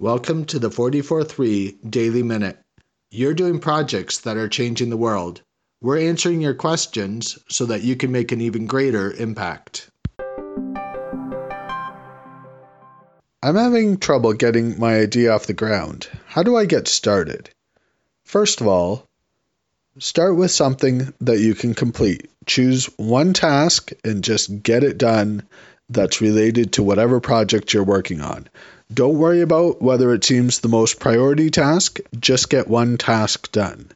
Welcome to the 44.3 Daily Minute. You're doing projects that are changing the world. We're answering your questions so that you can make an even greater impact. I'm having trouble getting my idea off the ground. How do I get started? First of all, start with something that you can complete. Choose one task and just get it done that's related to whatever project you're working on. Don't worry about whether it seems the most priority task, just get one task done.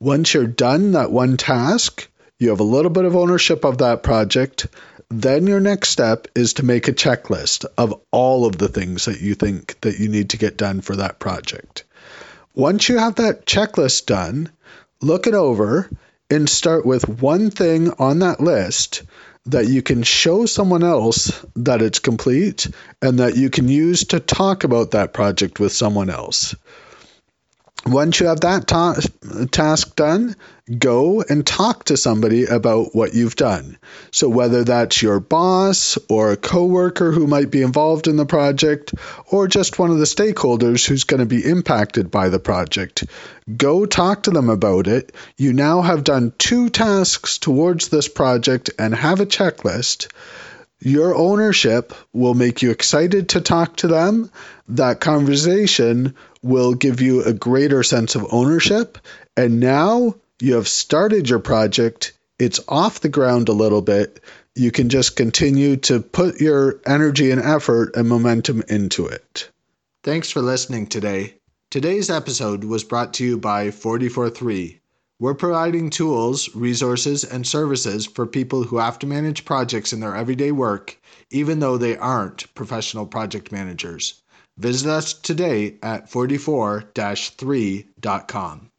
Once you're done that one task, you have a little bit of ownership of that project. Then your next step is to make a checklist of all of the things that you think that you need to get done for that project. Once you have that checklist done, look it over and start with one thing on that list that you can show someone else that it's complete and that you can use to talk about that project with someone else. Once you have that ta- task done, go and talk to somebody about what you've done. So, whether that's your boss or a coworker who might be involved in the project, or just one of the stakeholders who's going to be impacted by the project, go talk to them about it. You now have done two tasks towards this project and have a checklist. Your ownership will make you excited to talk to them. That conversation will give you a greater sense of ownership. And now you have started your project. It's off the ground a little bit. You can just continue to put your energy and effort and momentum into it. Thanks for listening today. Today's episode was brought to you by 443. We're providing tools, resources, and services for people who have to manage projects in their everyday work, even though they aren't professional project managers. Visit us today at 44 3.com.